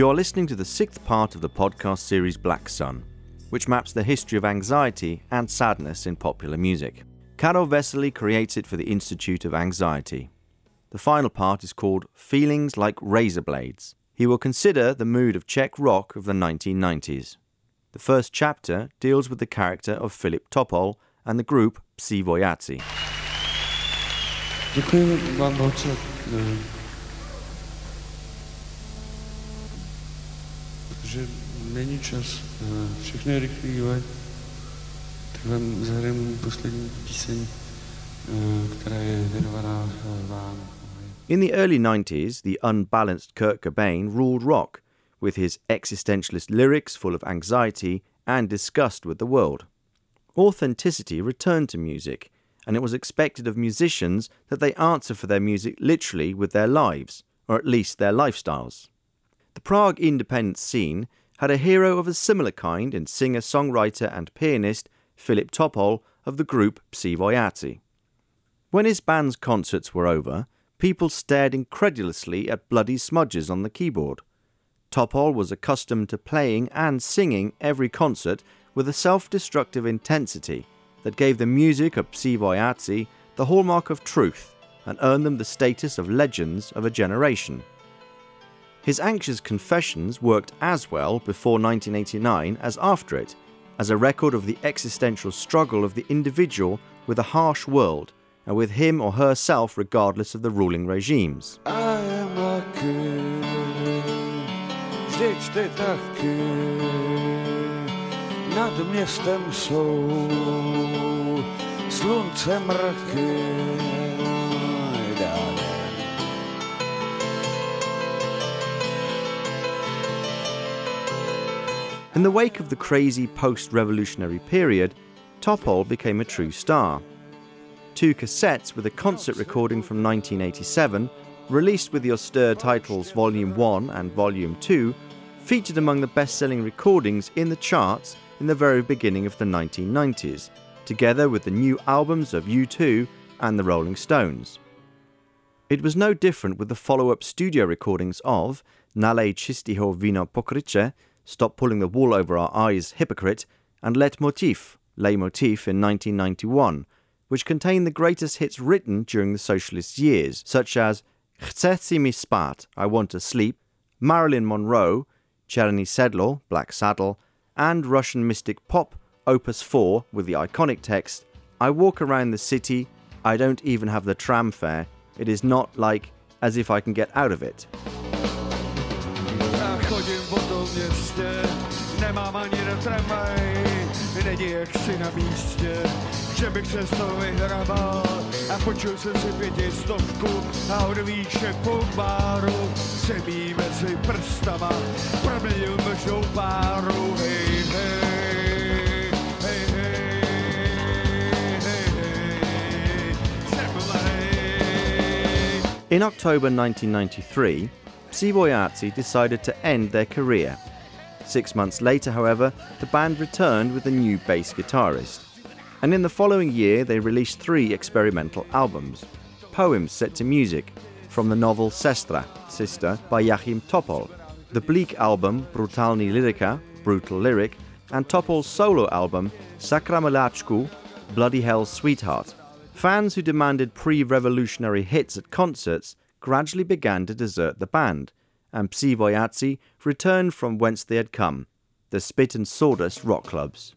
You are listening to the sixth part of the podcast series Black Sun, which maps the history of anxiety and sadness in popular music. Karel Veselý creates it for the Institute of Anxiety. The final part is called Feelings Like Razor Blades. He will consider the mood of Czech rock of the 1990s. The first chapter deals with the character of Filip Topol and the group Psí Vojáci. Děkuji vám moc. Protože není čas všechny tak vám zahrajeme poslední píseň, eh, která je věnovaná eh, vám. In the early 90s, the unbalanced Kurt Cobain ruled rock, with his existentialist lyrics full of anxiety and disgust with the world. Authenticity returned to music, and it was expected of musicians that they answer for their music literally with their lives, or at least their lifestyles. The Prague independent scene had a hero of a similar kind in singer, songwriter, and pianist Filip Topol of the group Psí. When his band's concerts were over, people stared incredulously at bloody smudges on the keyboard. Topol was accustomed to playing and singing every concert with a self destructive intensity that gave the music of Psí the hallmark of truth and earned them the status of legends of a generation. His anxious confessions worked as well before 1989 as after it, as a record of the existential struggle of the individual with a harsh world and with him or herself regardless of the ruling regimes. nad slunce mraky. In the wake of the crazy post revolutionary period, Topol became a true star. Two cassettes with a concert recording from 1987, released with the austere titles Volume 1 and Volume 2, featured among the best selling recordings in the charts in the very beginning of the 1990s, together with the new albums of U2 and the Rolling Stones. It was no different with the follow up studio recordings of Nalej Čistýho Vína Pokrytče, Stop Pulling the Wool Over Our Eyes, Hypocrite, and Let Motif, Le Motif in 1991, which contained the greatest hits written during the socialist years, such as Chce si mi spát, I Want to Sleep, Marilyn Monroe, Černý Sedlo, Black Saddle, and Russian mystic pop, Opus 4, with the iconic text I walk around the city, I don't even have the tram fare, it is not like as if I can get out of it. Není jak si na místě, že bych se z toho vyhrabal a počul jsem si pětistovku a od výšek po báru zemí mezi prstama proměnil možnou páru, hej, hej, hej, hej, hej, hej, jsem mladý. In October 1993, Vojáci decided to end their career Six months later, however, the band returned with a new bass guitarist. And in the following year, they released three experimental albums poems set to music from the novel Sestra, Sister, by Jáchym Topol, the Bleak album Brutální Lyrika, Brutal Lyric, and Topol's solo album Sakramiláčku, Bloody Hell Sweetheart. Fans who demanded pre revolutionary hits at concerts gradually began to desert the band, and Psí Vojáci returned from whence they had come, the Spit and Sawdust rock clubs.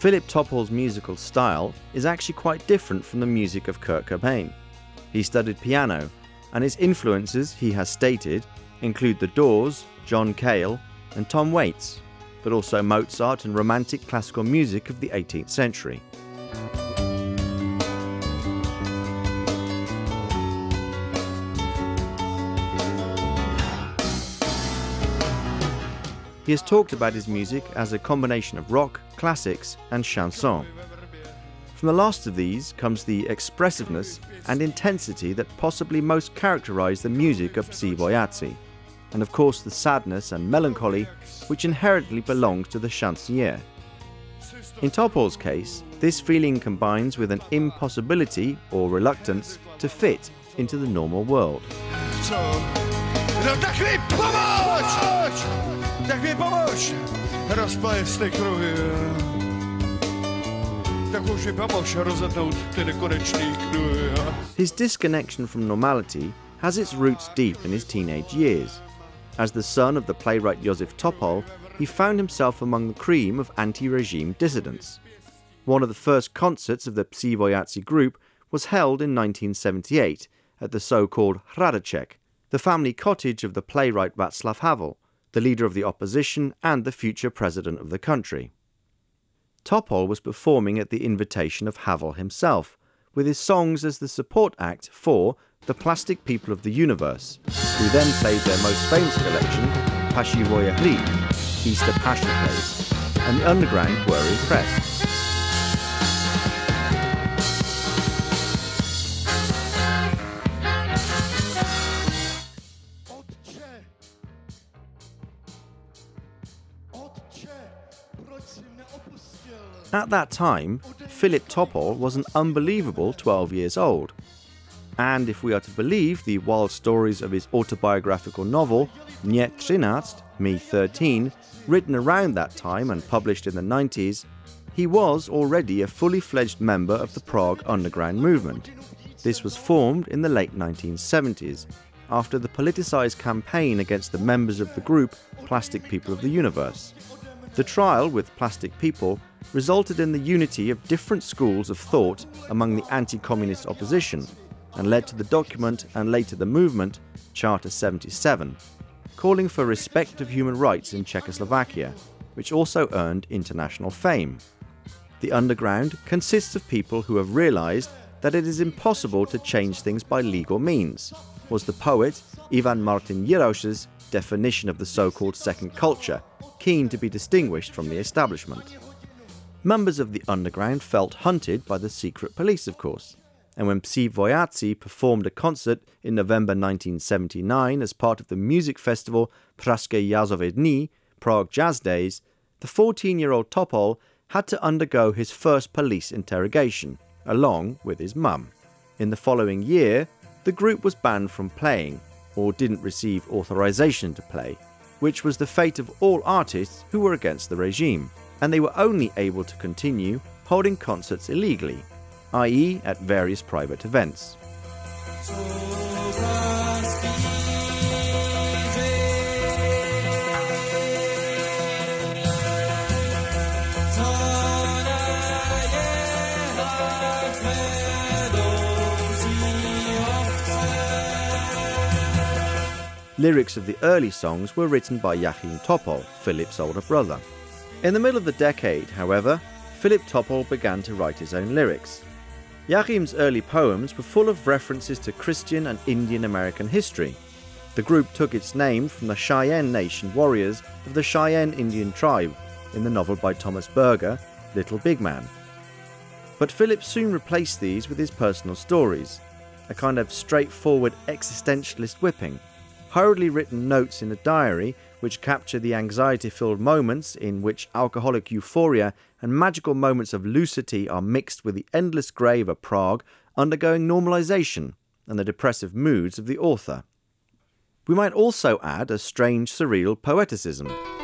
Filip Topol's musical style is actually quite different from the music of Kurt Cobain. He studied piano, and his influences, he has stated, include The Doors, John Cale, and Tom Waits, but also Mozart and romantic classical music of the 18th century. He has talked about his music as a combination of rock, classics, and chanson. From the last of these comes the expressiveness and intensity that possibly most characterize the music of Psí and of course the sadness and melancholy which inherently belongs to the chansonnier. In Topol's case, this feeling combines with an impossibility or reluctance to fit into the normal world. His disconnection from normality has its roots deep in his teenage years. As the son of the playwright Josef Topol, he found himself among the cream of anti regime dissidents. One of the first concerts of the Psí Vojáci group was held in 1978 at the so called Hradeček, the family cottage of the playwright Václav Havel, the leader of the opposition and the future president of the country. Topol was performing at the invitation of Havel himself, with his songs as the support act for the Plastic People of the Universe, who then played their most famous collection, Pašijové Hry, Easter Passion Plays, and the underground were impressed. At that time, Filip Topol was an unbelievable 12 years old. And if we are to believe the wild stories of his autobiographical novel, Mně 13, Me 13, written around that time and published in the 90s, he was already a fully fledged member of the Prague underground movement. This was formed in the late 1970s, after the politicized campaign against the members of the group Plastic People of the Universe. The trial with Plastic People resulted in the unity of different schools of thought among the anti communist opposition and led to the document and later the movement, Charter 77, calling for respect of human rights in Czechoslovakia, which also earned international fame. The underground consists of people who have realized that it is impossible to change things by legal means, was the poet Ivan Martin Jirous's definition of the so called second culture, keen to be distinguished from the establishment. Members of the underground felt hunted by the secret police, of course, and when Psí Vojáci performed a concert in November 1979 as part of the music festival Pražské Jazzové dny, Prague Jazz Days, the 14 year old Topol had to undergo his first police interrogation, along with his mum. In the following year, the group was banned from playing, or didn't receive authorization to play, which was the fate of all artists who were against the regime, and they were only able to continue holding concerts illegally, i.e., at various private events. Lyrics of the early songs were written by Jáchym Topol, Filip's older brother. In the middle of the decade, however, Filip Topol began to write his own lyrics. Jáchym's early poems were full of references to Christian and Indian American history. The group took its name from the Cheyenne Nation warriors of the Cheyenne Indian tribe in the novel by Thomas Berger, Little Big Man. But Filip soon replaced these with his personal stories, a kind of straightforward existentialist whipping, hurriedly written notes in a diary which capture the anxiety filled moments in which alcoholic euphoria and magical moments of lucidity are mixed with the endless grey of a Prague undergoing normalization and the depressive moods of the author. We might also add a strange surreal poeticism.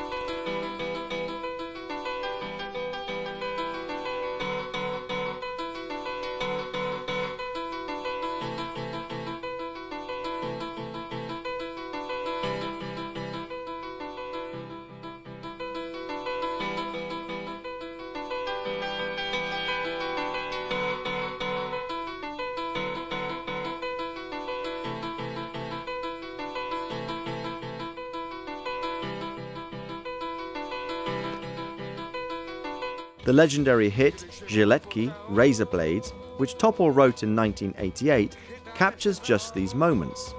The legendary hit Žiletky, Razor Blades, which Topol wrote in 1988, captures just these moments.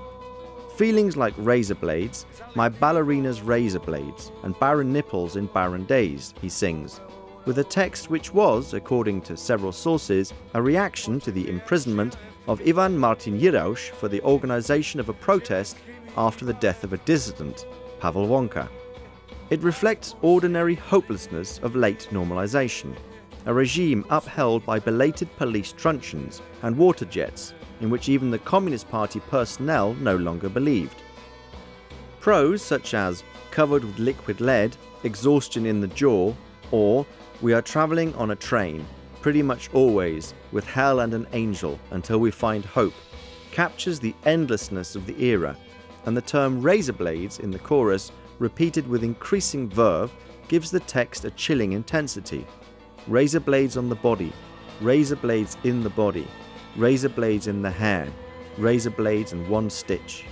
Feelings like razor blades, my ballerina's razor blades, and barren nipples in barren days, he sings, with a text which was, according to several sources, a reaction to the imprisonment of Ivan Martin Jirous for the organization of a protest after the death of a dissident, Pavel Wonka. It reflects ordinary hopelessness of late normalization, a regime upheld by belated police truncheons and water jets in which even the Communist Party personnel no longer believed. Prose such as covered with liquid lead, exhaustion in the jaw, or we are travelling on a train, pretty much always, with hell and an angel until we find hope, captures the endlessness of the era, and the term razor blades in the chorus repeated with increasing verve, gives the text a chilling intensity. Razor blades on the body, razor blades in the body, razor blades in the hair, razor blades in one stitch.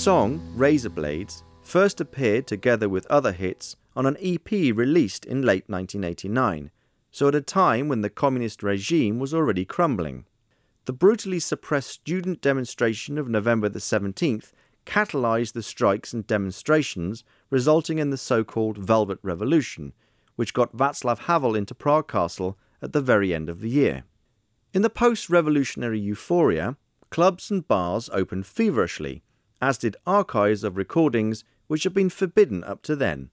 Song, Razor Blades, first appeared together with other hits on an EP released in late 1989, so at a time when the communist regime was already crumbling. The brutally suppressed student demonstration of November the 17th catalyzed the strikes and demonstrations, resulting in the so called Velvet Revolution, which got Václav Havel into Prague Castle at the very end of the year. In the post revolutionary euphoria, clubs and bars opened feverishly, as did archives of recordings which had been forbidden up to then,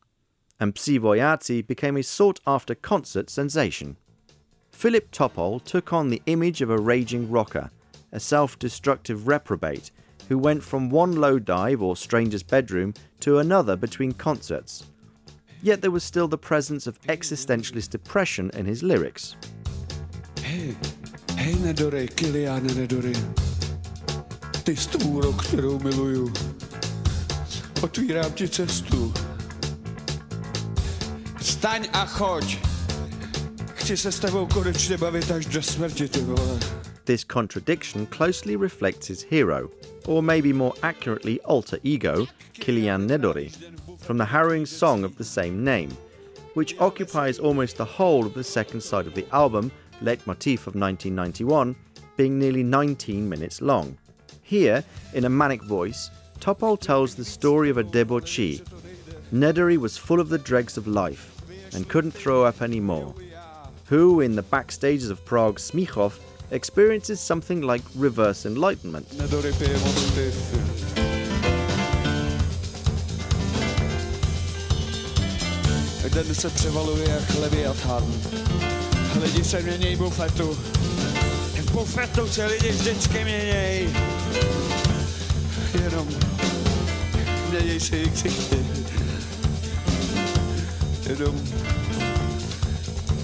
and Psí Vojáci became a sought after concert sensation. Filip Topol took on the image of a raging rocker, a self destructive reprobate who went from one low dive or stranger's bedroom to another between concerts. Yet there was still the presence of existentialist depression in his lyrics. Hey, hey, Nedore, Nedore. Ty stůro, kterou miluju. Otvírám ti cestu. Staň a choď. Chci se s tebou konečně bavit až do smrti, ty vole. This contradiction closely reflects his hero, or maybe more accurately alter ego, Kilián Nedory, from the harrowing song of the same name, which occupies almost the whole of the second side of the album, Leitmotif of 1991, being nearly 19 minutes long. Here, in a manic voice, Topol tells the story of a debauchee. Nedory was full of the dregs of life and couldn't throw up anymore. Who, in the backstages of Prague's Smíchov, experiences something like reverse enlightenment. Lidi se mění bufetu. V bufetu se lidi vždycky.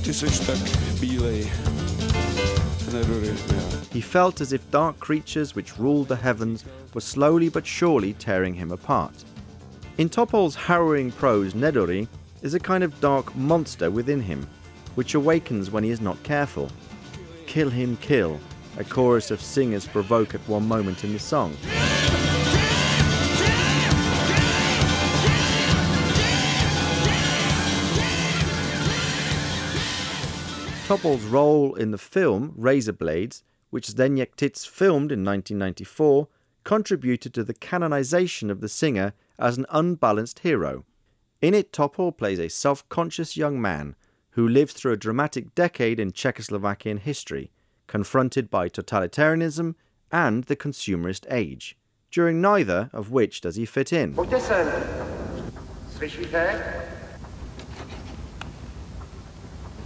Ty seš tak bílej. He felt as if dark creatures which ruled the heavens were slowly but surely tearing him apart. In Topol's harrowing prose, Nedory is a kind of dark monster within him, which awakens when he is not careful. Kill him, kill, a chorus of singers provoke at one moment in the song. Topol's role in the film Razor Blades, which Zdeněk filmed in 1994, contributed to the canonization of the singer as an unbalanced hero. In it, Topol plays a self conscious young man who lives through a dramatic decade in Czechoslovakian history confronted by totalitarianism and the consumerist age, during neither of which does he fit in.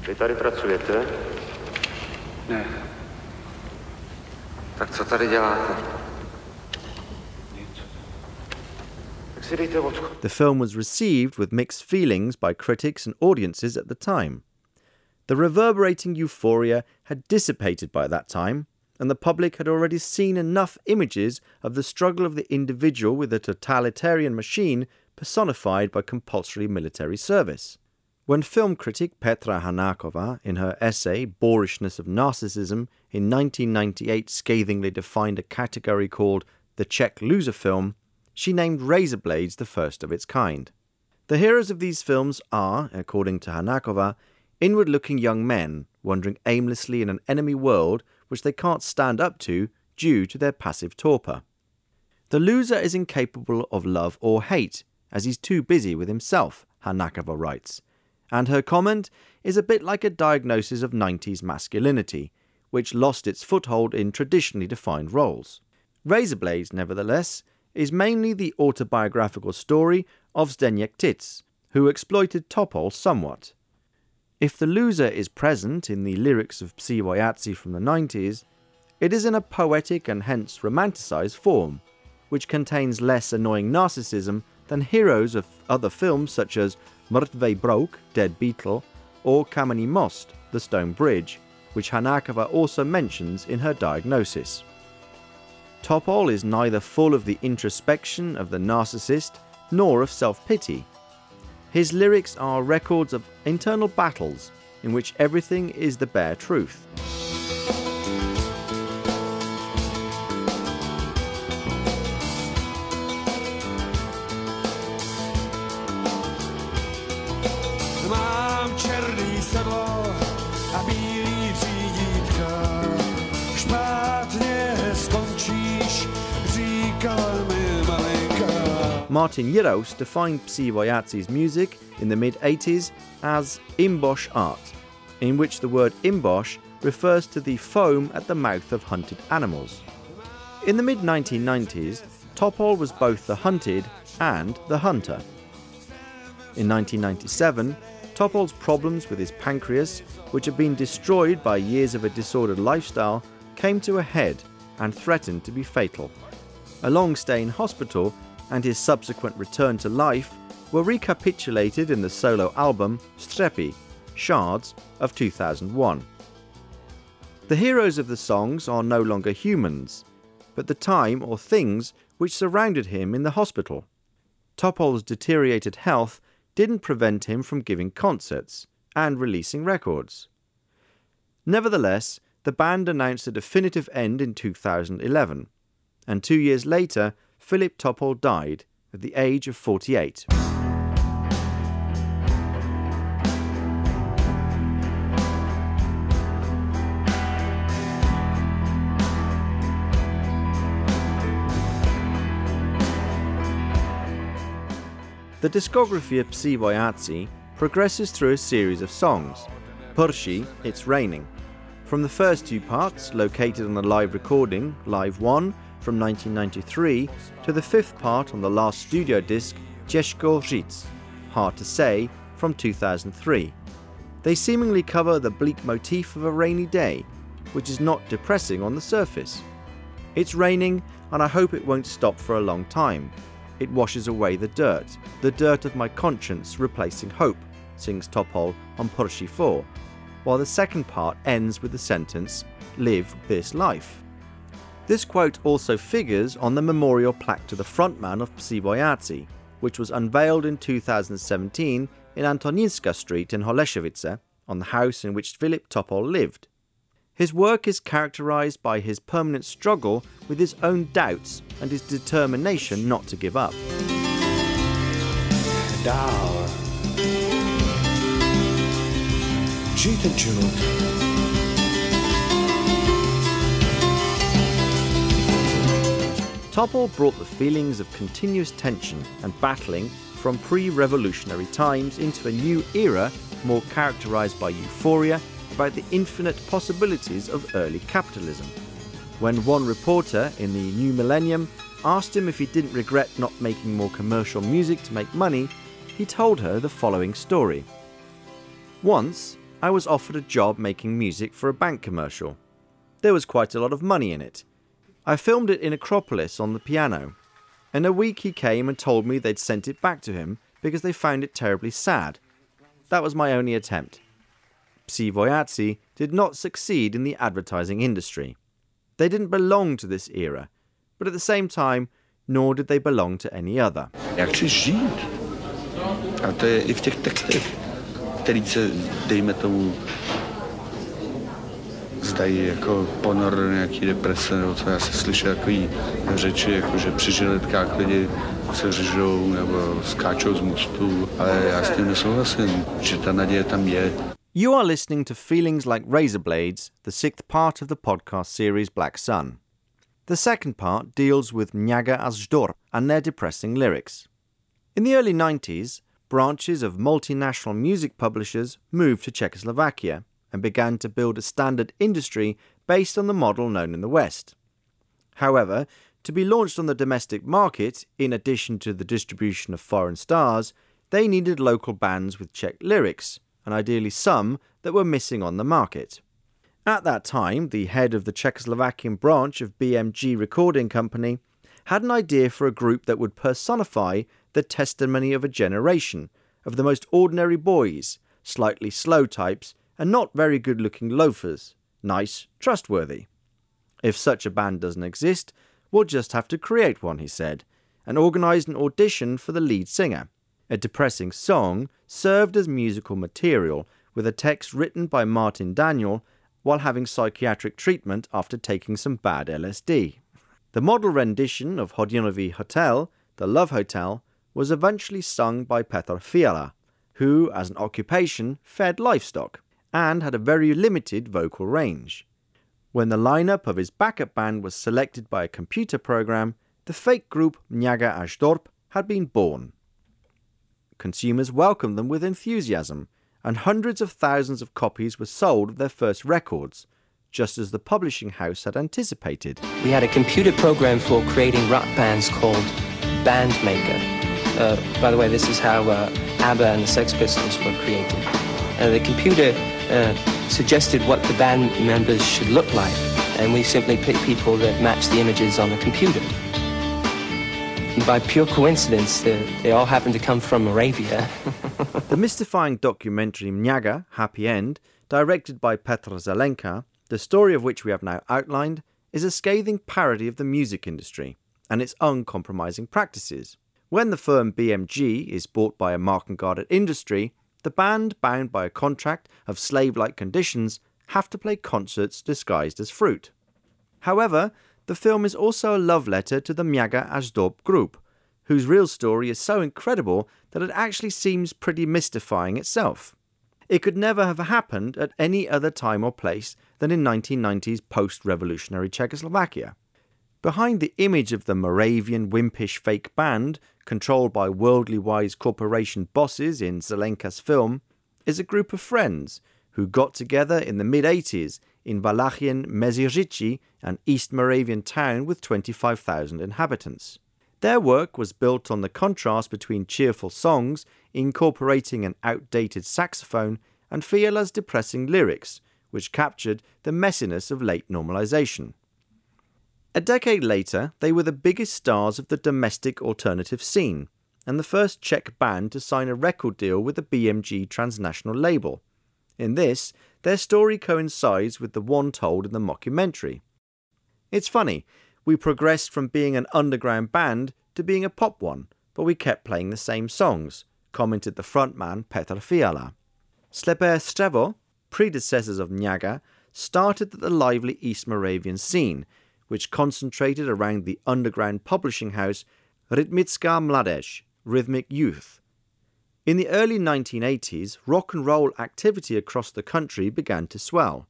Vy tady pracujete? Ne. Tak co tady děláte? Nic. Tak si dejte The film was received with mixed feelings by critics and audiences at the time. The reverberating euphoria had dissipated by that time, and the public had already seen enough images of the struggle of the individual with a totalitarian machine personified by compulsory military service. When film critic Petra Hanáková, in her essay Boorishness of Narcissism, in 1998 scathingly defined a category called the Czech loser film, she named Razor Blades the first of its kind. The heroes of these films are, according to Hanáková, inward looking young men wandering aimlessly in an enemy world which they can't stand up to due to their passive torpor. The loser is incapable of love or hate, as he's too busy with himself, Hanáková writes. And her comment is a bit like a diagnosis of 90s masculinity, which lost its foothold in traditionally defined roles. Razorblades, nevertheless, is mainly the autobiographical story of Zdeněk Tyc, who exploited Topol somewhat. If the loser is present in the lyrics of Psí Vojáci from the 90s, it is in a poetic and hence romanticized form, which contains less annoying narcissism than heroes of other films such as Mrtvej Brouk, Dead Beetle, or Kamenný most, The Stone Bridge, which Hanáková also mentions in her diagnosis. Topol is neither full of the introspection of the narcissist nor of self pity. His lyrics are records of internal battles in which everything is the bare truth. Martin Jirous defined Psí music in the mid 80s as imbosh art, in which the word imbosh refers to the foam at the mouth of hunted animals. In the mid 1990s, Topol was both the hunted and the hunter. In 1997, Topol's problems with his pancreas, which had been destroyed by years of a disordered lifestyle, came to a head and threatened to be fatal. A long stay in hospital and his subsequent return to life were recapitulated in the solo album Střepy, Shards of 2001. The heroes of the songs are no longer humans, but the time or things which surrounded him in the hospital. Topol's deteriorated health didn't prevent him from giving concerts and releasing records. Nevertheless, the band announced a definitive end in 2011, and two years later, Filip Topol died at the age of 48. The discography of Psí Vojáci progresses through a series of songs. Prší, It's Raining. From the first two parts, located on the live recording, Live 1, from 1993, to the fifth part on the last studio disc, Těžko říct, Hard to Say, from 2003. They seemingly cover the bleak motif of a rainy day, which is not depressing on the surface. It's raining, and I hope it won't stop for a long time. It washes away the dirt, the dirt of my conscience replacing hope, sings Topol on Prší 4, while the second part ends with the sentence, Live this life. This quote also figures on the memorial plaque to the frontman of Psí which was unveiled in 2017 in Antonínská Street in Holešovice, on the house in which Filip Topol lived. His work is characterized by his permanent struggle with his own doubts and his determination not to give up. Topol brought the feelings of continuous tension and battling from pre revolutionary times into a new era more characterized by euphoria about the infinite possibilities of early capitalism. When one reporter in the new millennium asked him if he didn't regret not making more commercial music to make money, he told her the following story. Once, I was offered a job making music for a bank commercial. There was quite a lot of money in it. I filmed it in Akropolis on the piano. In a week, he came and told me they'd sent it back to him because they found it terribly sad. That was my only attempt. Psí did not succeed in the advertising industry. They didn't belong to this era, but at the same time, nor did they belong to any other. A to je i v těch textech, který se, dejme tomu, zdají jako ponor nějaký deprese, nebo co já se slyšel takový řeči, jako že při žiletkách lidi se řežou nebo skáčou z mostu, ale já s tím nesouhlasím, že ta naděje tam je. You are listening to Feelings Like Razor Blades, the sixth part of the podcast series Black Sun. The second part deals with Mňága a Žďorp and their depressing lyrics. In the early 90s, branches of multinational music publishers moved to Czechoslovakia and began to build a standard industry based on the model known in the West. However, to be launched on the domestic market, in addition to the distribution of foreign stars, they needed local bands with Czech lyrics, and ideally some that were missing on the market. At that time, the head of the Czechoslovakian branch of BMG Recording Company had an idea for a group that would personify the testimony of a generation of the most ordinary boys, slightly slow types, and not very good looking loafers. Nice, trustworthy. If such a band doesn't exist, we'll just have to create one, he said, and organised an audition for the lead singer. A depressing song served as musical material, with a text written by Martin Daniel while having psychiatric treatment after taking some bad LSD. The model rendition of Hodinový Hotel, the Love Hotel, was eventually sung by Petr Fiala, who, as an occupation, fed livestock and had a very limited vocal range. When the lineup of his backup band was selected by a computer program, the fake group Mňága a Žďorp had been born. Consumers welcomed them with enthusiasm, and hundreds of thousands of copies were sold of their first records, just as the publishing house had anticipated. We had a computer program for creating rock bands called Bandmaker. Uh, by the way, this is how uh, ABBA and the Sex Pistols were created. Uh, the computer uh, suggested what the band members should look like, and we simply picked people that matched the images on the computer. By pure coincidence, they, they all happened to come from Moravia. The mystifying documentary Mňága, Happy End, directed by Petr Zelenka, the story of which we have now outlined, is a scathing parody of the music industry and its uncompromising practices. When the firm BMG is bought by a market guarded industry, the band, bound by a contract of slave like conditions, have to play concerts disguised as fruit. However, the film is also a love letter to the Mňága a Žďorp group, whose real story is so incredible that it actually seems pretty mystifying itself. It could never have happened at any other time or place than in 1990s post revolutionary Czechoslovakia. Behind the image of the Moravian wimpish fake band, controlled by worldly wise corporation bosses in Zelenka's film, is a group of friends who got together in the mid 80s in Wallachian Meziříčí, an East Moravian town with 25,000 inhabitants. Their work was built on the contrast between cheerful songs, incorporating an outdated saxophone, and Fiala's depressing lyrics, which captured the messiness of late normalization. A decade later, they were the biggest stars of the domestic alternative scene, and the first Czech band to sign a record deal with the BMG transnational label. In this, their story coincides with the one told in the mockumentary. It's funny, we progressed from being an underground band to being a pop one, but we kept playing the same songs, commented the frontman Petr Fiala. Slepé Střevo, predecessors of Mňága, started at the lively East Moravian scene, which concentrated around the underground publishing house Rytmická Mládež, Rhythmic Youth. In the early 1980s, rock and roll activity across the country began to swell,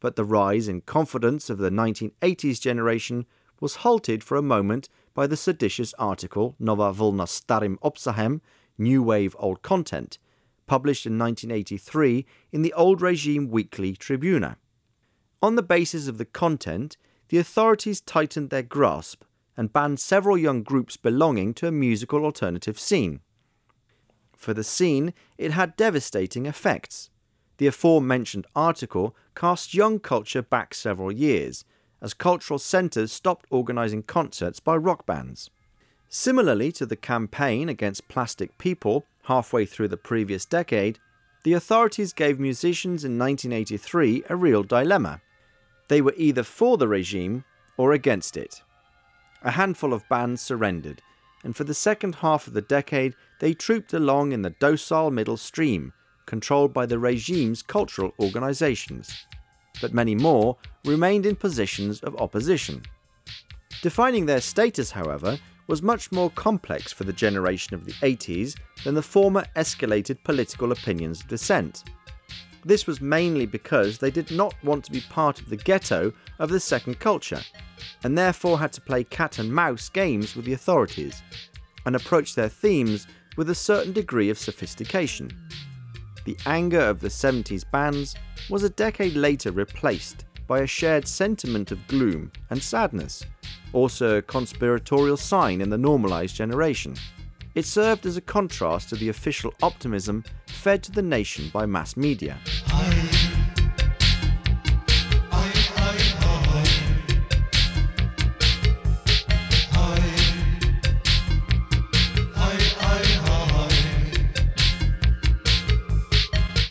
but the rise in confidence of the 1980s generation was halted for a moment by the seditious article Nova Vlna Starym Obsahem, New Wave Old Content, published in 1983 in the old regime weekly Tribuna. On the basis of the content, the authorities tightened their grasp and banned several young groups belonging to a musical alternative scene. For the scene, it had devastating effects. The aforementioned article cast young culture back several years, as cultural centres stopped organising concerts by rock bands. Similarly to the campaign against plastic people halfway through the previous decade, the authorities gave musicians in 1983 a real dilemma. They were either for the regime or against it. A handful of bands surrendered, and for the second half of the decade they trooped along in the docile middle stream, controlled by the regime's cultural organizations. But many more remained in positions of opposition. Defining their status, however, was much more complex for the generation of the 80s than the former escalated political opinions of dissent. This was mainly because they did not want to be part of the ghetto of the second culture, and therefore had to play cat and mouse games with the authorities, and approach their themes with a certain degree of sophistication. The anger of the 70s bands was a decade later replaced by a shared sentiment of gloom and sadness, also a conspiratorial sign in the normalized generation. It served as a contrast to the official optimism fed to the nation by mass media.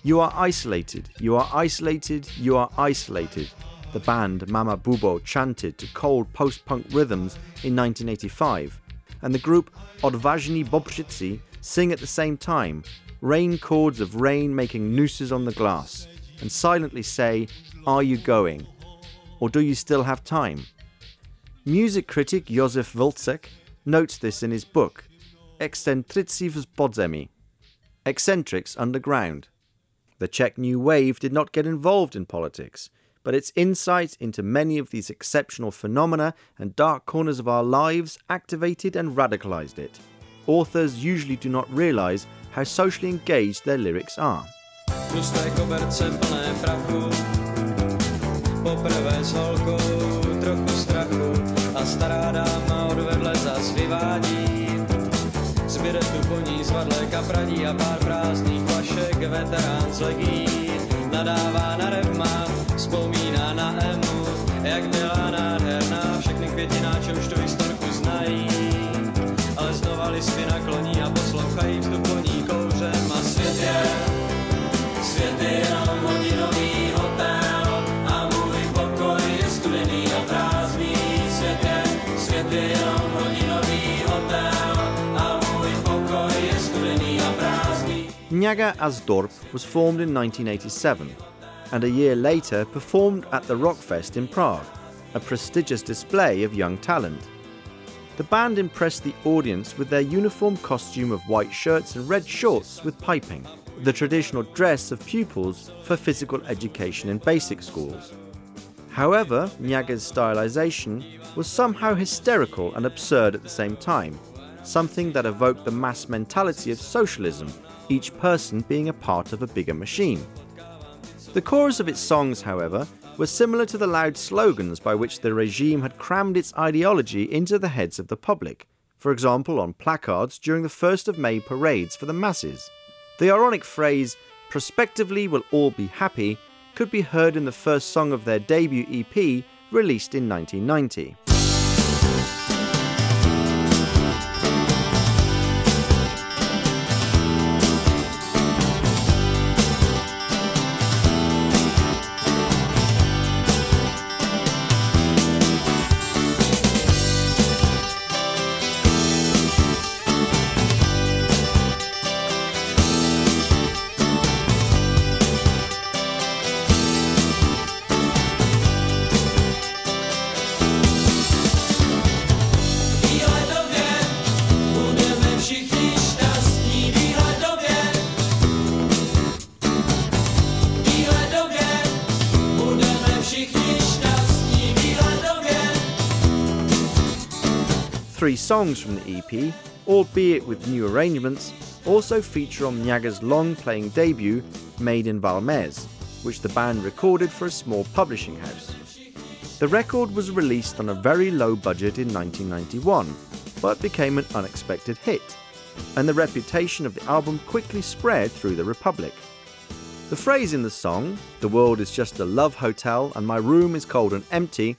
You are isolated, you are isolated, you are isolated, the band Mama Bubo chanted to cold post punk rhythms in 1985, and the group Odvážní Bobříci sing at the same time, rain chords of rain making nooses on the glass, and silently say, Are you going? Or do you still have time? Music critic Josef Vlček notes this in his book, Excentrici v podzemí, Eccentrics Underground. The Czech New Wave did not get involved in politics, but its insight into many of these exceptional phenomena and dark corners of our lives activated and radicalized it. Authors usually do not realize how socially engaged their lyrics are. Zbyde tu zvadlé kapradí a pár prázdných veterán z nadává na revma, vzpomíná na Emu, jak byla nádherná, všechny květináče už tu historku znají, ale znova listy nakloní a poslouchají vstup koní kouřem a svět je, svět je jenom hodinový Mňága a Žďorp was formed in 1987 and a year later performed at the Rockfest in Prague, a prestigious display of young talent. The band impressed the audience with their uniform costume of white shirts and red shorts with piping, the traditional dress of pupils for physical education in basic schools. However, Mňága's stylization was somehow hysterical and absurd at the same time, something that evoked the mass mentality of socialism, each person being a part of a bigger machine. The chorus of its songs, however, were similar to the loud slogans by which the regime had crammed its ideology into the heads of the public, for example, on placards during the 1st of May parades for the masses. The ironic phrase, prospectively we'll all be happy, could be heard in the first song of their debut EP released in 1990. Songs from the EP, albeit with new arrangements, also feature on Mňága's long playing debut, Made in Valmez, which the band recorded for a small publishing house. The record was released on a very low budget in 1991, but became an unexpected hit, and the reputation of the album quickly spread through the Republic. The phrase in the song, The world is just a love hotel and my room is cold and empty,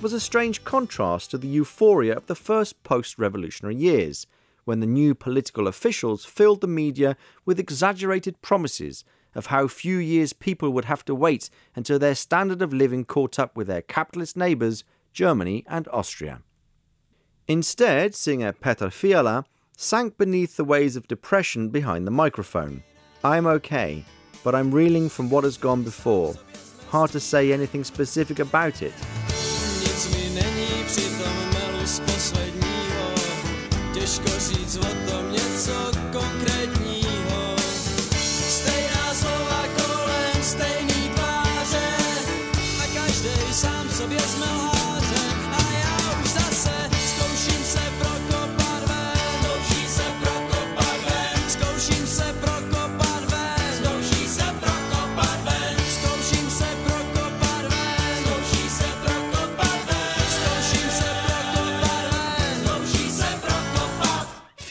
was a strange contrast to the euphoria of the first post revolutionary years, when the new political officials filled the media with exaggerated promises of how few years people would have to wait until their standard of living caught up with their capitalist neighbours, Germany and Austria. Instead, singer Petr Fiala sank beneath the waves of depression behind the microphone. I'm okay, but I'm reeling from what has gone before. Hard to say anything specific about it. 少し積った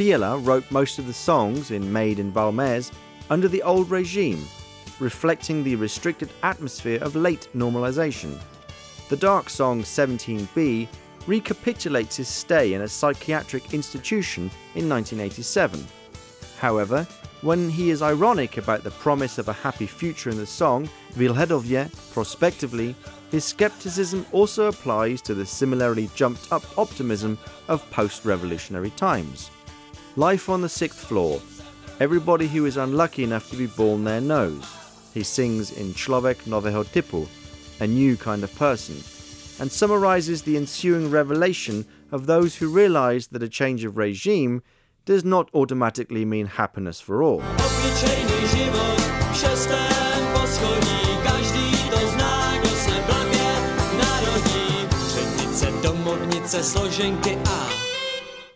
Fiala wrote most of the songs in Made in Valmez under the old regime, reflecting the restricted atmosphere of late normalization. The dark song 17B recapitulates his stay in a psychiatric institution in 1987. However, when he is ironic about the promise of a happy future in the song Vilhedovye prospectively, his skepticism also applies to the similarly jumped up optimism of post revolutionary times. Life on the sixth floor. Everybody who is unlucky enough to be born there knows. He sings in Človek Nového typu, a new kind of person, and summarizes the ensuing revelation of those who realize that a change of regime does not automatically mean happiness for all.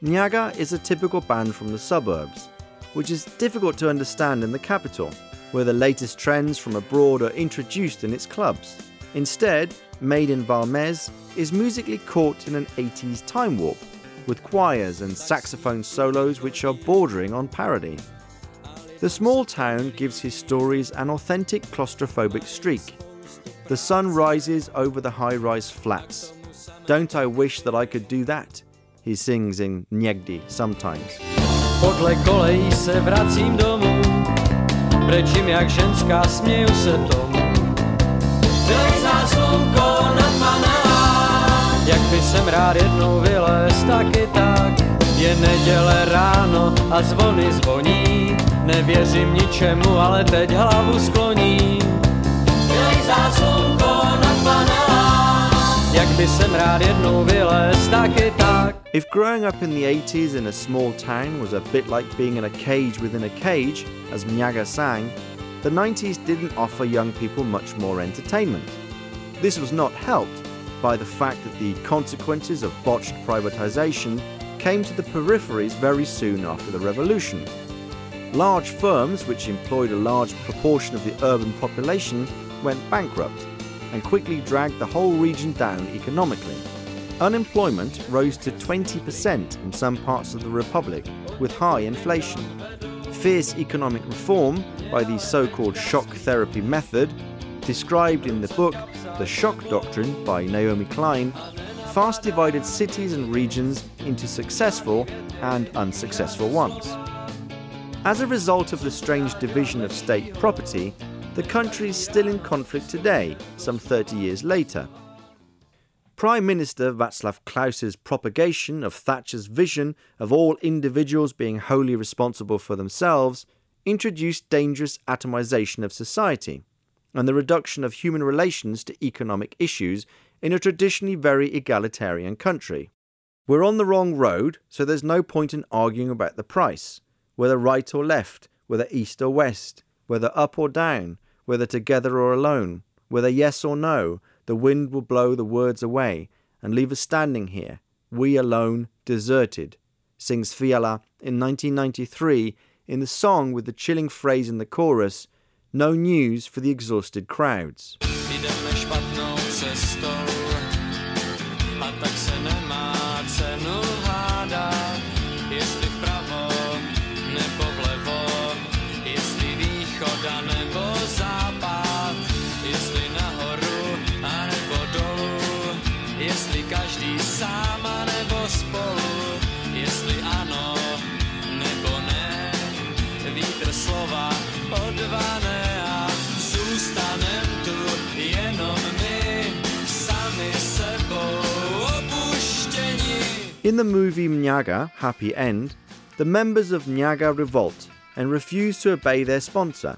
Mňága is a typical band from the suburbs, which is difficult to understand in the capital, where the latest trends from abroad are introduced in its clubs. Instead, Made in Valmez is musically caught in an 80s time warp, with choirs and saxophone solos which are bordering on parody. The small town gives his stories an authentic claustrophobic streak. The sun rises over the high rise flats. Don't I wish that I could do that? He sings in Nyegdi sometimes. Podle kolejí se vracím domů, brečím jak ženská, směju se tomu. Vylejzá slunko nad Manelá, jak by jsem rád jednou vylez, taky tak. Je neděle ráno a zvony zvoní, nevěřím ničemu, ale teď hlavu skloní. Vylejzá slunko nad Manelá, jak by jsem rád jednou vylez, taky tak. If growing up in the 80s in a small town was a bit like being in a cage within a cage, as Mňága sang, the 90s didn't offer young people much more entertainment. This was not helped by the fact that the consequences of botched privatization came to the peripheries very soon after the revolution. Large firms, which employed a large proportion of the urban population, went bankrupt and quickly dragged the whole region down economically. Unemployment rose to 20% in some parts of the Republic, with high inflation. Fierce economic reform by the so called shock therapy method, described in the book The Shock Doctrine by Naomi Klein, fast divided cities and regions into successful and unsuccessful ones. As a result of the strange division of state property, the country is still in conflict today, some 30 years later. Prime Minister Václav Klaus's propagation of Thatcher's vision of all individuals being wholly responsible for themselves introduced dangerous atomization of society and the reduction of human relations to economic issues in a traditionally very egalitarian country. We're on the wrong road, so there's no point in arguing about the price, whether right or left, whether east or west, whether up or down, whether together or alone, whether yes or no, the wind will blow the words away and leave us standing here, we alone, deserted, sings Fiala in 1993 in the song with the chilling phrase in the chorus, No news for the exhausted crowds. In the movie Mňága Happy End, the members of Mňága revolt and refuse to obey their sponsor.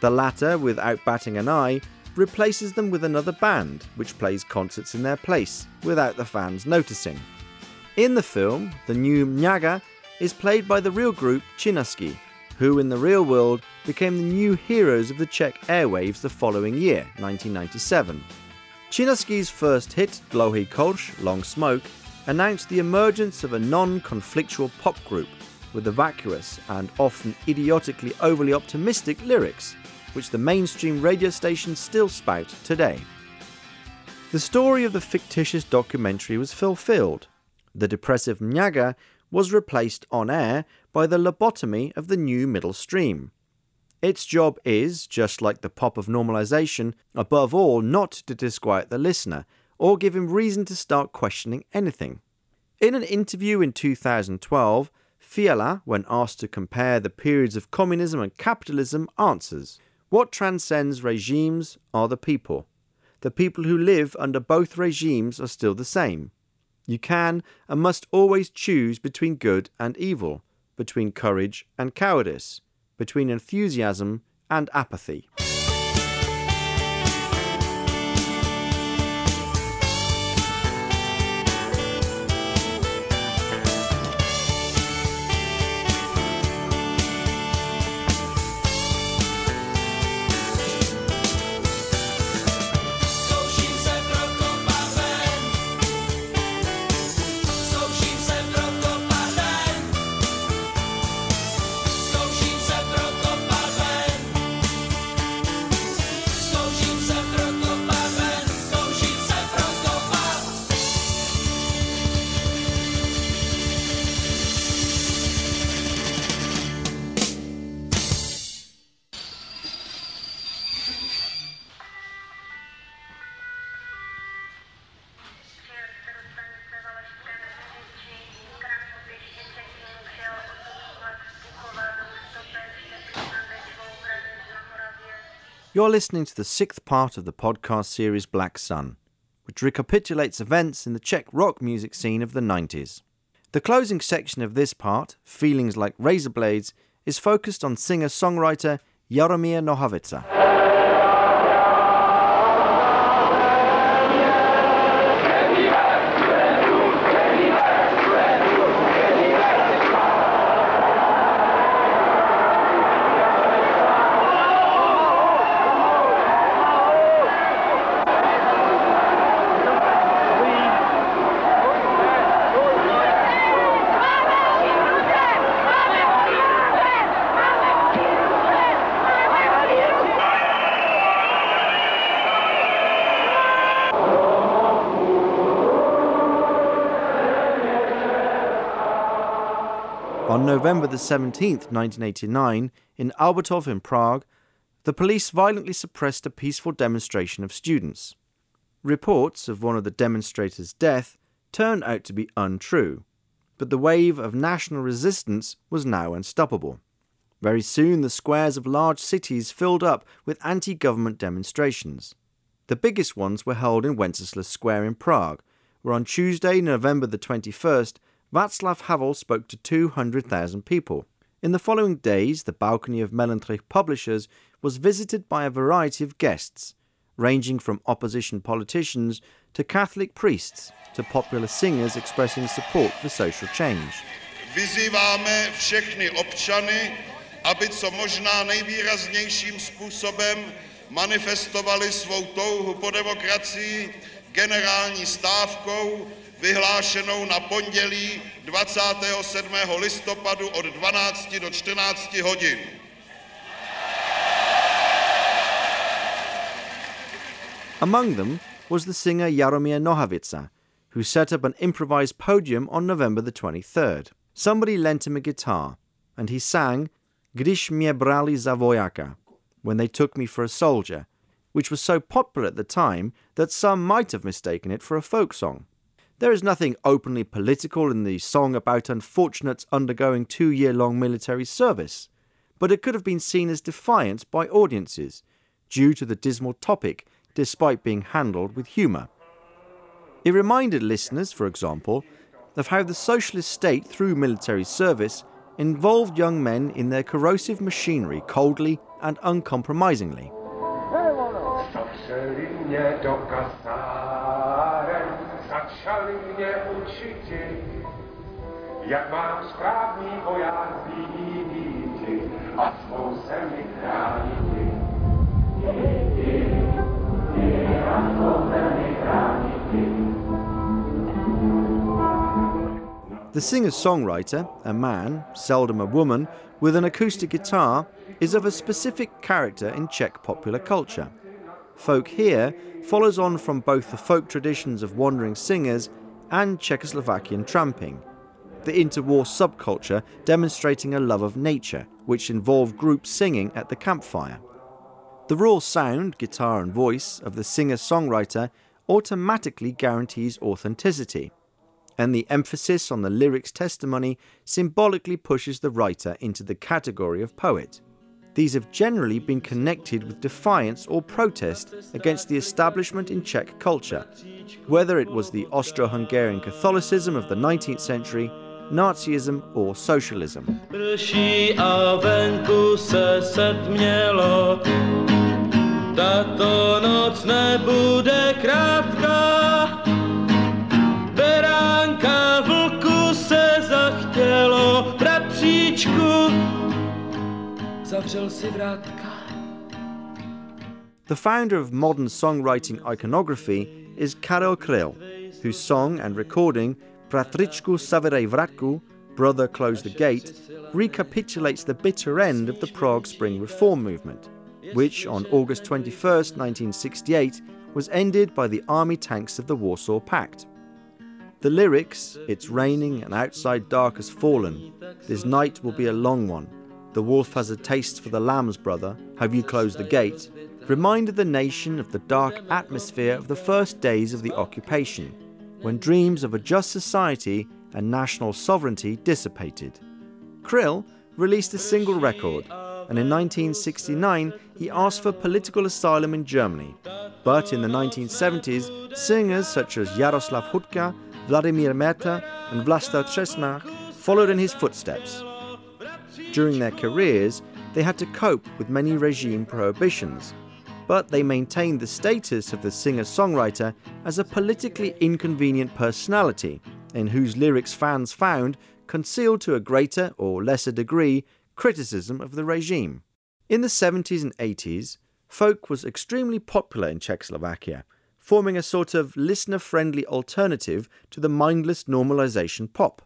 The latter, without batting an eye, replaces them with another band, which plays concerts in their place, without the fans noticing. In the film, the new Mňága is played by the real group Chinaski, who in the real world became the new heroes of the Czech airwaves the following year, 1997. Chinaski's first hit, Dlouhý Kouř, Long Smoke, announced the emergence of a non conflictual pop group with the vacuous and often idiotically overly optimistic lyrics, which the mainstream radio stations still spout today. The story of the fictitious documentary was fulfilled. The depressive Mňága was replaced on air by the lobotomy of the new middle stream. Its job is, just like the pop of normalization, above all not to disquiet the listener or give him reason to start questioning anything. In an interview in 2012, Fiala, when asked to compare the periods of communism and capitalism, answers What transcends regimes are the people. The people who live under both regimes are still the same. You can and must always choose between good and evil, between courage and cowardice, between enthusiasm and apathy. You're listening to the sixth part of the podcast series Black Sun, which recapitulates events in the Czech rock music scene of the 90s. The closing section of this part, Feelings Like Razor Blades, is focused on singer songwriter Jaromír Nohavica. On November the 17th, 1989, in Albertov in Prague, the police violently suppressed a peaceful demonstration of students. Reports of one of the demonstrators' death turned out to be untrue, but the wave of national resistance was now unstoppable. Very soon, the squares of large cities filled up with anti government demonstrations. The biggest ones were held in Wenceslas Square in Prague, where on Tuesday, November the 21st, Václav Havel spoke to 200,000 people. In the following days, the balcony of Melantrich Publishers was visited by a variety of guests, ranging from opposition politicians to Catholic priests to popular singers expressing support for social change. Vyzýváme všechny občany, aby co možná nejvýraznějším způsobem manifestovali svou touhu po demokracii generální stávkou vyhlášenou na pondělí 27. listopadu od 12 do 14 hodin. Among them was the singer Jaromír Nohavica, who set up an improvised podium on November the 23rd. Somebody lent him a guitar, and he sang Když mě brali za vojaka, when they took me for a soldier, which was so popular at the time that some might have mistaken it for a folk song. There is nothing openly political in the song about unfortunates undergoing two year long military service, but it could have been seen as defiance by audiences due to the dismal topic despite being handled with humour. It reminded listeners, for example, of how the socialist state, through military service, involved young men in their corrosive machinery coldly and uncompromisingly. Jak mám správný voják a svou zemi. The singer songwriter, a man, seldom a woman, with an acoustic guitar, is of a specific character in Czech popular culture. Folk here follows on from both the folk traditions of wandering singers and Czechoslovakian tramping, the interwar subculture demonstrating a love of nature, which involved groups singing at the campfire. The raw sound, guitar, and voice of the singer songwriter automatically guarantees authenticity and the emphasis on the lyric's testimony symbolically pushes the writer into the category of poet. These have generally been connected with defiance or protest against the establishment in Czech culture, whether it was the Austro Hungarian Catholicism of the 19th century, Nazism, or socialism. Tato noc nebude krátká, zavřel si vrátka. The founder of modern songwriting iconography is Karel Kryl, whose song and recording Bratříčku Zavírej Vrátka, Brother Close the Gate, recapitulates the bitter end of the Prague Spring Reform movement, which on August 21, 1968, was ended by the army tanks of the Warsaw Pact. The lyrics, It's raining and outside dark has fallen, this night will be a long one, the wolf has a taste for the lamb's brother, have you closed the gate, reminded the nation of the dark atmosphere of the first days of the occupation, when dreams of a just society and national sovereignty dissipated. Kryl released a single record, and in 1969 he asked for political asylum in Germany. But in the 1970s, singers such as Jaroslav Hutka, Vladimir Merta, and Vlasta Třesňák followed in his footsteps during their careers, they had to cope with many regime prohibitions, but they maintained the status of the singer songwriter as a politically inconvenient personality, in whose lyrics fans found, concealed to a greater or lesser degree, criticism of the regime. In the 70s and 80s, folk was extremely popular in Czechoslovakia, forming a sort of listener friendly alternative to the mindless normalization pop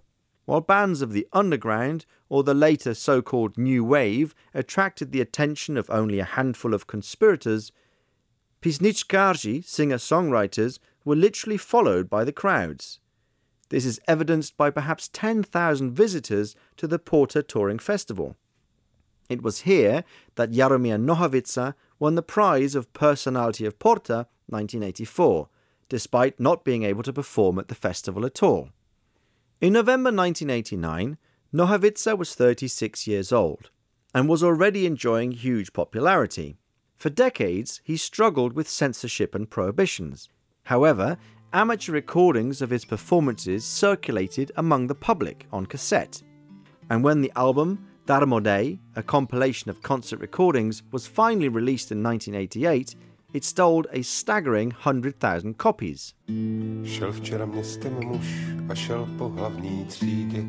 while bands of the underground or the later so called New Wave attracted the attention of only a handful of conspirators, Písničkáři singer songwriters, were literally followed by the crowds. This is evidenced by perhaps 10,000 visitors to the Porta Touring Festival. It was here that Jaromír Nohavica won the prize of Personality of Porta 1984, despite not being able to perform at the festival at all. In November 1989, Nohavica was 36 years old and was already enjoying huge popularity. For decades, he struggled with censorship and prohibitions. However, amateur recordings of his performances circulated among the public on cassette. And when the album Darmoděj, a compilation of concert recordings, was finally released in 1988, it stole a staggering 100,000 copies. Šel včera městem muž a šel po hlavní třídě.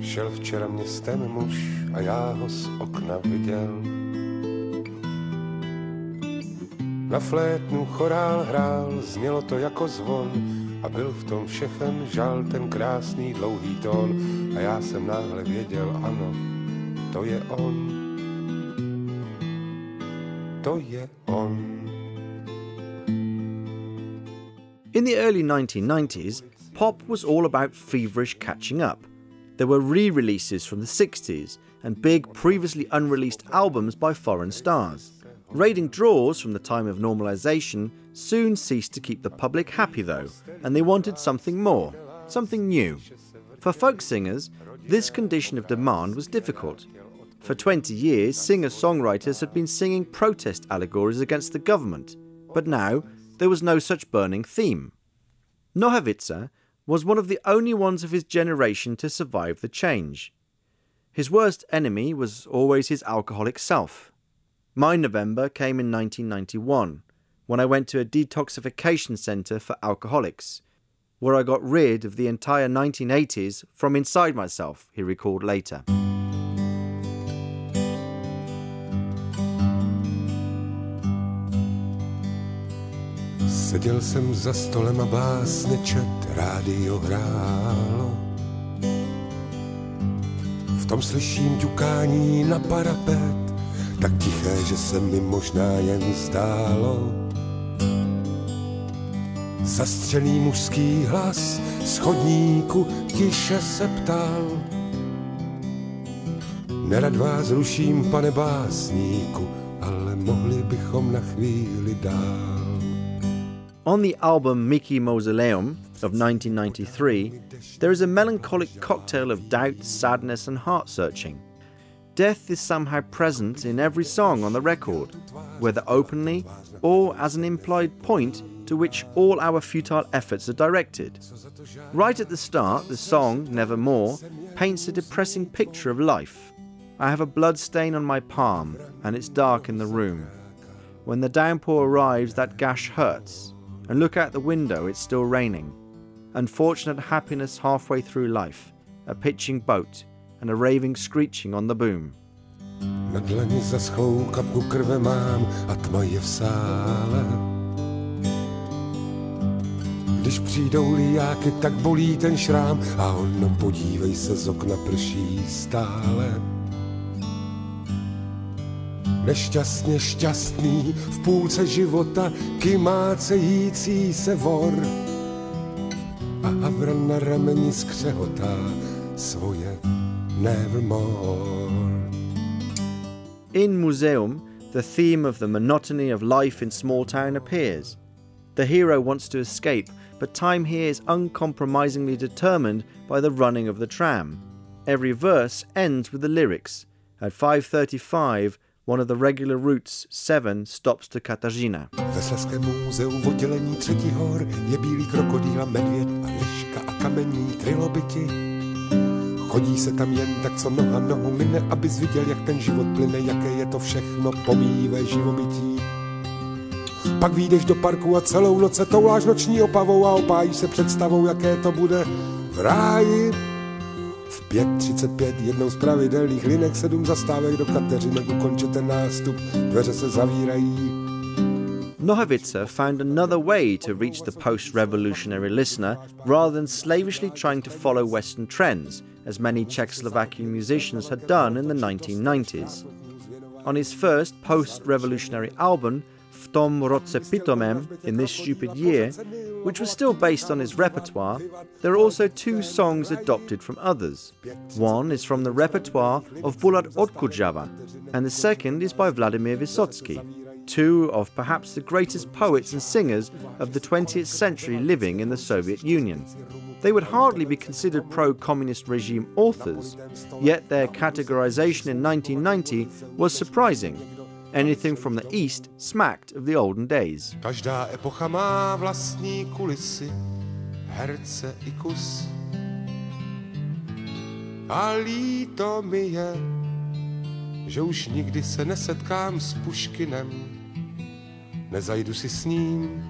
Šel včera městem muž a já ho z okna viděl. Na flétnu chorál hrál, znělo to jako zvon a byl v tom všechen žal ten krásný dlouhý tón a já jsem náhle věděl, ano, to je on to je on. In the early 1990s, pop was all about feverish catching up. There were re releases from the 60s and big, previously unreleased albums by foreign stars. Raiding draws from the time of normalisation soon ceased to keep the public happy, though, and they wanted something more, something new. For folk singers, this condition of demand was difficult. For 20 years, singer songwriters had been singing protest allegories against the government, but now there was no such burning theme. Nohavica was one of the only ones of his generation to survive the change. His worst enemy was always his alcoholic self. My November came in 1991 when I went to a detoxification centre for alcoholics, where I got rid of the entire 1980s from inside myself, he recalled later. Seděl jsem za stolem a básny čet, rádio hrálo. V tom slyším ťukání na parapet, tak tiché, že se mi možná jen zdálo. Zastřený mužský hlas z chodníku tiše se ptal. Nerad vás ruším, pane básníku, ale mohli bychom na chvíli dál. On the album Mikymauzoleum of 1993, there is a melancholic cocktail of doubt, sadness, and heart searching. Death is somehow present in every song on the record, whether openly or as an implied point to which all our futile efforts are directed. Right at the start, the song, Nevermore, paints a depressing picture of life. I have a blood stain on my palm, and it's dark in the room. When the downpour arrives, that gash hurts, and look out the window, it's still raining. Unfortunate happiness halfway through life, a pitching boat, and a raving screeching on the boom. Na dlani kapku mám a tak bolí ten šrám a podívej se z okna prší stále. Nešťastně šťastný v půlce života kymácející se vor a havra na rameni skřehotá svoje nevermore. In Museum, the theme of the monotony of life in small town appears. The hero wants to escape, but time here is uncompromisingly determined by the running of the tram. Every verse ends with the lyrics. At 5:35, one of the regular routes 7 stops to Katarzyna. Ve muzeu v oddělení třetí hor je bílý krokodýl a medvěd a liška a kamení trilobiti. Chodí se tam jen tak, co noha nohu mine, abys viděl, jak ten život plyne, jaké je to všechno pomíjivé živobytí. Pak výjdeš do parku a celou noc se touláš noční opavou a opájíš se představou, jaké to bude v ráji. V 5.35 jednou z pravidelných linek sedm zastávek do Kateřinek ukončete nástup, dveře se zavírají. Nohavica found another way to reach the post revolutionary listener rather than slavishly trying to follow Western trends, as many Czechoslovakian musicians had done in the 1990s. On his first post revolutionary album, V tom roce pitomem, in this stupid year, which was still based on his repertoire, there are also two songs adopted from others. One is from the repertoire of Bulat Okudzhava, and the second is by Vladimir Vysotsky, two of perhaps the greatest poets and singers of the 20th century living in the Soviet Union. They would hardly be considered pro communist regime authors, yet their categorization in 1990 was surprising. Anything from the East smacked of the olden days. Každá epocha má vlastní kulisy, herce i kus. A líto mi je, že už nikdy se nesetkám s Puškinem. Nezajdu si s ním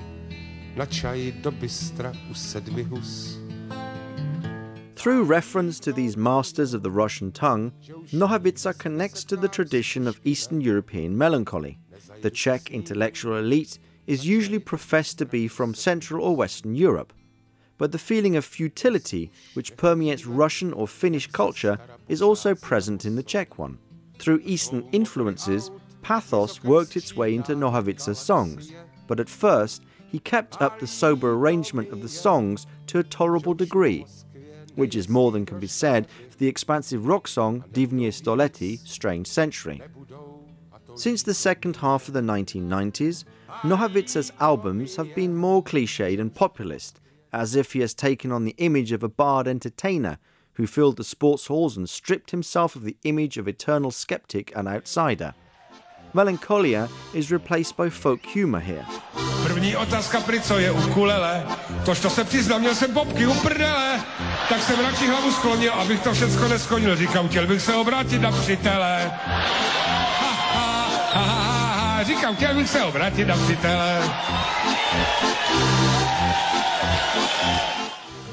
na čaj do bystra u sedmi hus. Through reference to these masters of the Russian tongue, Nohavica connects to the tradition of Eastern European melancholy. The Czech intellectual elite is usually professed to be from Central or Western Europe, but the feeling of futility which permeates Russian or Finnish culture is also present in the Czech one. Through Eastern influences, pathos worked its way into Nohavica's songs, but at first he kept up the sober arrangement of the songs to a tolerable degree, which is more than can be said for the expansive rock song Divné Století, Strange Century. Since the second half of the 1990s, Nohavica's albums have been more cliched and populist, as if he has taken on the image of a bard entertainer who filled the sports halls and stripped himself of the image of eternal skeptic and outsider. Melancholia is replaced by folk humour here. První otázka pri co je ukulele. Tož to se přiznám, měl jsem popky u prdele. Tak jsem radši hlavu sklonil, abych to všecko neskonil. Říkám, chtěl bych se obrátit na přítele. Ha, ha, ha, ha, ha. Říkám, chtěl bych se obrátit na přítele.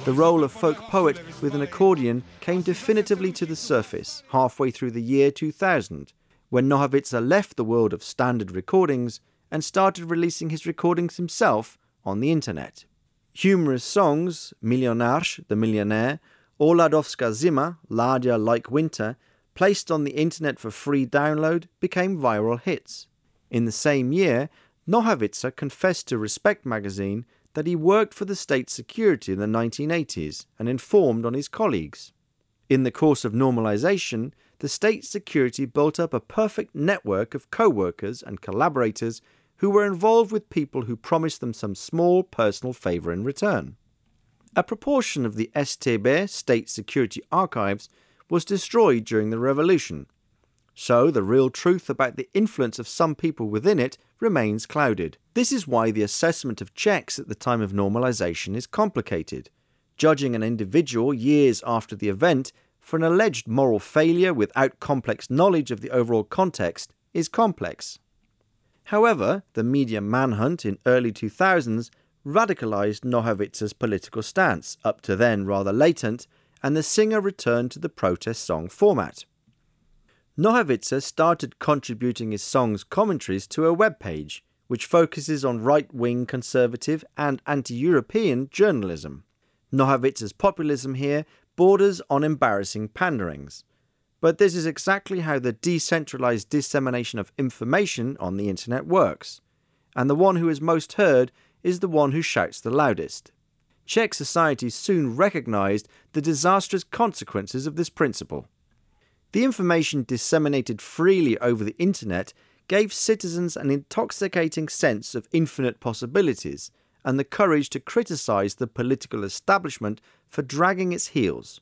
The role of folk poet with an accordion came definitively to the surface halfway through the year 2000, when Nohavica left the world of standard recordings and started releasing his recordings himself on the internet. Humorous songs, Milionář, the Millionaire, or Ladovská Zima, Ladia Like Winter, placed on the internet for free download, became viral hits. In the same year, Nohavica confessed to Respekt magazine that he worked for the state security in the 1980s and informed on his colleagues. In the course of normalization, the state security built up a perfect network of co workers and collaborators who were involved with people who promised them some small personal favor in return. A proportion of the STB, State Security Archives, was destroyed during the revolution, so the real truth about the influence of some people within it remains clouded. This is why the assessment of Czechs at the time of normalization is complicated. Judging an individual years after the event for an alleged moral failure without complex knowledge of the overall context is complex. However, the media manhunt in early 2000s radicalized Nohavica's political stance, up to then rather latent, and the singer returned to the protest song format. Nohavica started contributing his song's commentaries to a web page, which focuses on right wing conservative and anti European journalism. Nohavica's populism here borders on embarrassing panderings. But this is exactly how the decentralized dissemination of information on the internet works. And the one who is most heard is the one who shouts the loudest. Czech society soon recognized the disastrous consequences of this principle. The information disseminated freely over the internet gave citizens an intoxicating sense of infinite possibilities and the courage to criticize the political establishment for dragging its heels.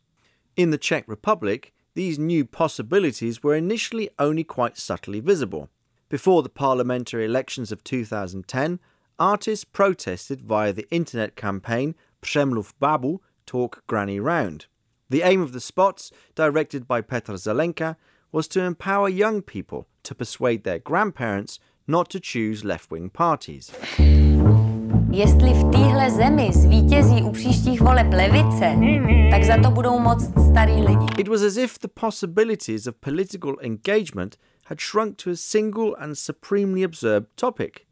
In the Czech Republic, these new possibilities were initially only quite subtly visible. Before the parliamentary elections of 2010, artists protested via the internet campaign Přemluv Babu, Talk Granny Round. The aim of the spots, directed by Petr Zelenka, was to empower young people to persuade their grandparents not to choose left wing parties. Jestli v téhle zemi zvítězí u příštích voleb levice, tak za to budou moc starý lidi. It was as if the possibilities of political engagement had shrunk to a single and supremely absurd topic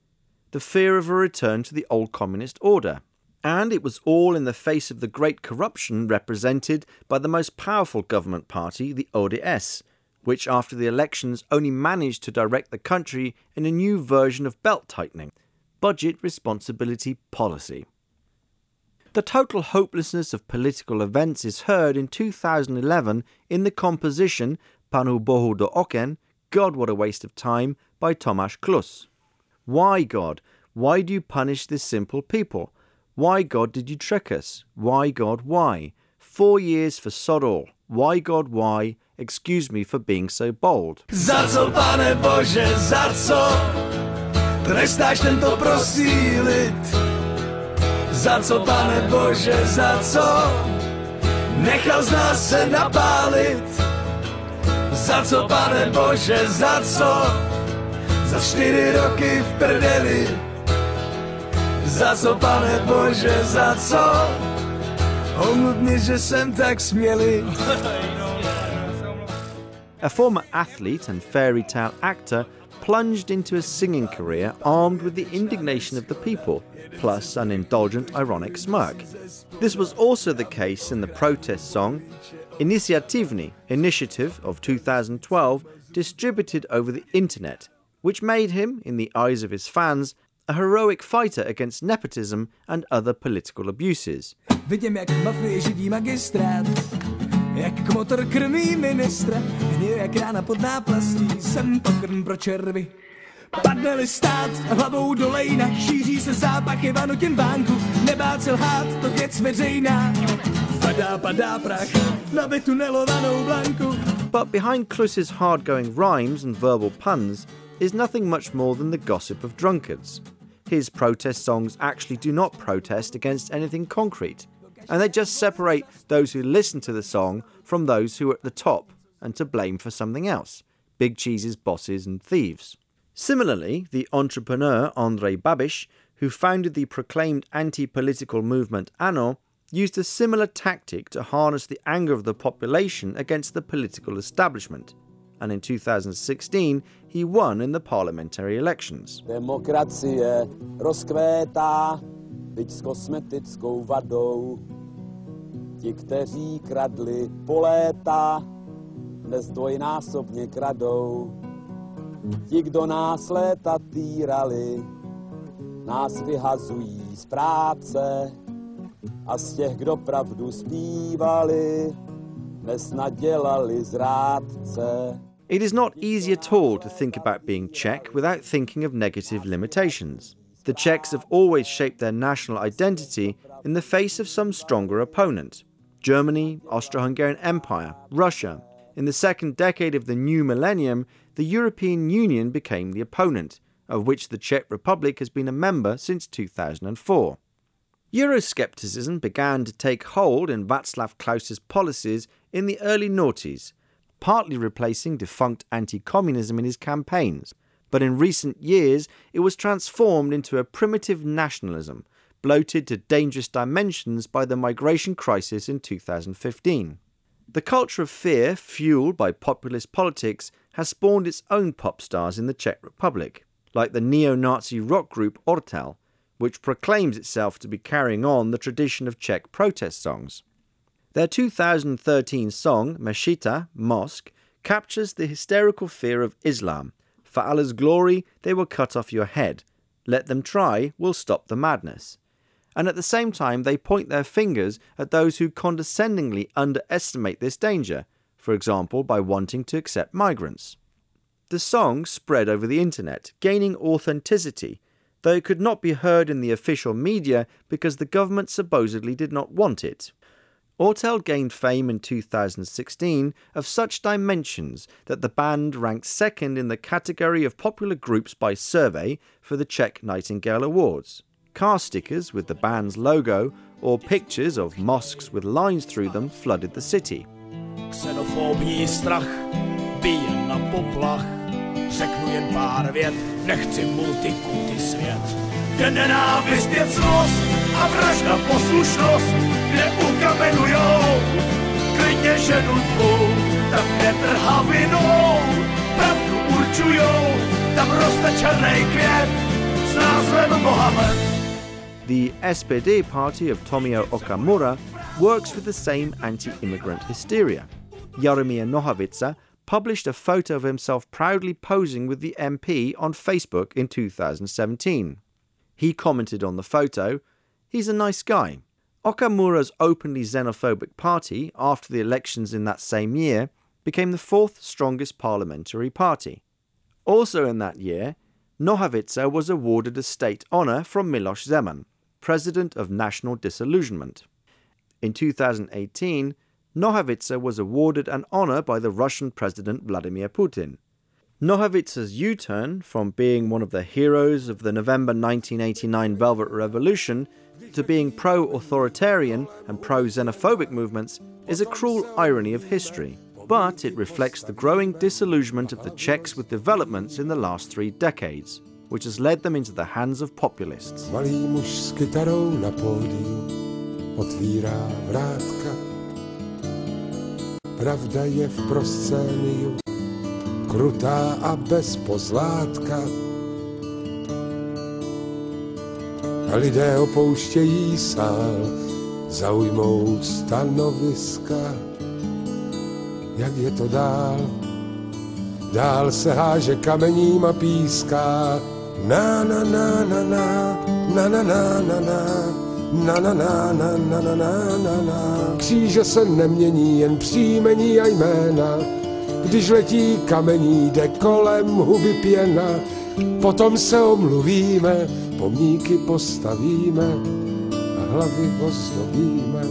the fear of a return to the old communist order. And it was all in the face of the great corruption represented by the most powerful government party, the ODS, which after the elections only managed to direct the country in a new version of belt tightening budget responsibility policy. The total hopelessness of political events is heard in 2011 in the composition Pánu Bohu do Oken, God What a Waste of Time, by Tomáš Klus. Why, God? Why do you punish this simple people? Why, God, did you trick us? Why, God, why? Four years for sod all. Why, God, why? Excuse me for being so bold. Za co, Bože, za co? Trestáš tento prostý lid. Za co, pane Bože, za co? Nechal z nás se napálit. Za co, pane Bože, za co? Za čtyři roky v prdeli. Za co, pane Bože, za co? Omluv mě, že jsem tak smělý. A former athlete and fairy tale actor plunged into a singing career armed with the indignation of the people, plus an indulgent, ironic smirk. This was also the case in the protest song Initiativny, Initiative of 2012, distributed over the internet, which made him, in the eyes of his fans, a heroic fighter against nepotism and other political abuses. Ministra jak rána pod náplastí Jsem pokrm pro červy Padne-li stát hlavou do lejna Šíří se vánku Nebát se lhát, to věc veřejná Padá, padá prach na vytunelovanou blanku But behind Klus's hard-going rhymes and verbal puns is nothing much more than the gossip of drunkards. his protest songs actually do not protest against anything concrete, and they just separate those who listen to the song from those who are at the top and to blame for something else big cheese's bosses and thieves. Similarly, the entrepreneur Andrej Babiš, who founded the proclaimed anti political movement ANO, used a similar tactic to harness the anger of the population against the political establishment. And in 2016, he won in the parliamentary elections. Demokracie rozkvétá, byť s kosmetickou vadou. Ti, kteří kradli po léta, dnes dvojnásobně kradou. Ti, kdo nás léta týrali, nás vyhazují z práce a z těch, kdo pravdu zpívali, dnes nadělali zrádce. It is not easy at all to think about being Czech without thinking of negative limitations. The Czechs have always shaped their national identity in the face of some stronger opponent Germany, Austro Hungarian Empire, Russia. In the second decade of the new millennium, the European Union became the opponent, of which the Czech Republic has been a member since 2004. Euroscepticism began to take hold in Václav Klaus's policies in the early noughties, partly replacing defunct anti communism in his campaigns. But in recent years, it was transformed into a primitive nationalism, bloated to dangerous dimensions by the migration crisis in 2015. The culture of fear, fueled by populist politics, has spawned its own pop stars in the Czech Republic, like the neo Nazi rock group Ortel, which proclaims itself to be carrying on the tradition of Czech protest songs. Their 2013 song, Mešita, Mosque, captures the hysterical fear of Islam. For Allah's glory, they will cut off your head. Let them try, we'll stop the madness. And at the same time, they point their fingers at those who condescendingly underestimate this danger, for example, by wanting to accept migrants. The song spread over the internet, gaining authenticity, though it could not be heard in the official media because the government supposedly did not want it. Ortel gained fame in 2016 of such dimensions that the band ranked second in the category of popular groups by survey for the Czech Nightingale Awards. Car stickers with the band's logo or pictures of mosques with lines through them flooded the city. Řeknu jen pár vět, nechci svět. Kde nenávist je cnost a vražda poslušnost, kde ukamenujou, klidně ženu tvou, pravdu určujou, tam roste černý květ s názvem Mohamed. The SPD party of Tomio Okamura works with the same anti immigrant hysteria. Jaromír Nohavica published a photo of himself proudly posing with the MP on Facebook in 2017. He commented on the photo, He's a nice guy. Okamura's openly xenophobic party, after the elections in that same year, became the fourth strongest parliamentary party. Also in that year, Nohavica was awarded a state honour from Miloš Zeman, president of National Disillusionment. In 2018, Nohavica was awarded an honour by the Russian President Vladimir Putin. Nohavica's U turn from being one of the heroes of the November 1989 Velvet Revolution to being pro authoritarian and pro xenophobic movements is a cruel irony of history, but it reflects the growing disillusionment of the Czechs with developments in the last three decades, which has led them into the hands of populists. Pravda je v proscéniu, krutá a bez pozlátka. A lidé opouštějí sál, zaujmout stanoviska. Jak je to dál? Dál se háže kamením a píská. Na na na na na, na na na na na. Na na na na na na na na na. Kříže se nemění, jen příjmení a jména. Když letí kamení, jde kolem huby pěna. Potom se omluvíme, pomníky postavíme a hlavy ozdobíme.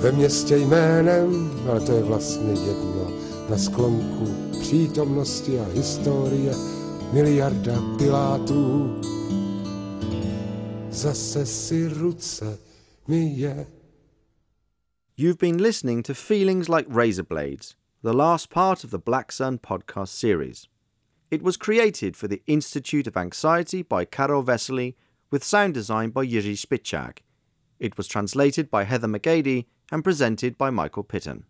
Ve městě jménem, ale to je vlastně jedno, na sklonku přítomnosti a historie miliarda pilátů. Zase si ruce myje. You've been listening to Feelings Like Razor Blades, the last part of the Black Sun podcast series. It was created for the Institute of Anxiety by Karel Veselý with sound design by Jiří Spichak. It was translated by Heather McGady and presented by Michael Pitton.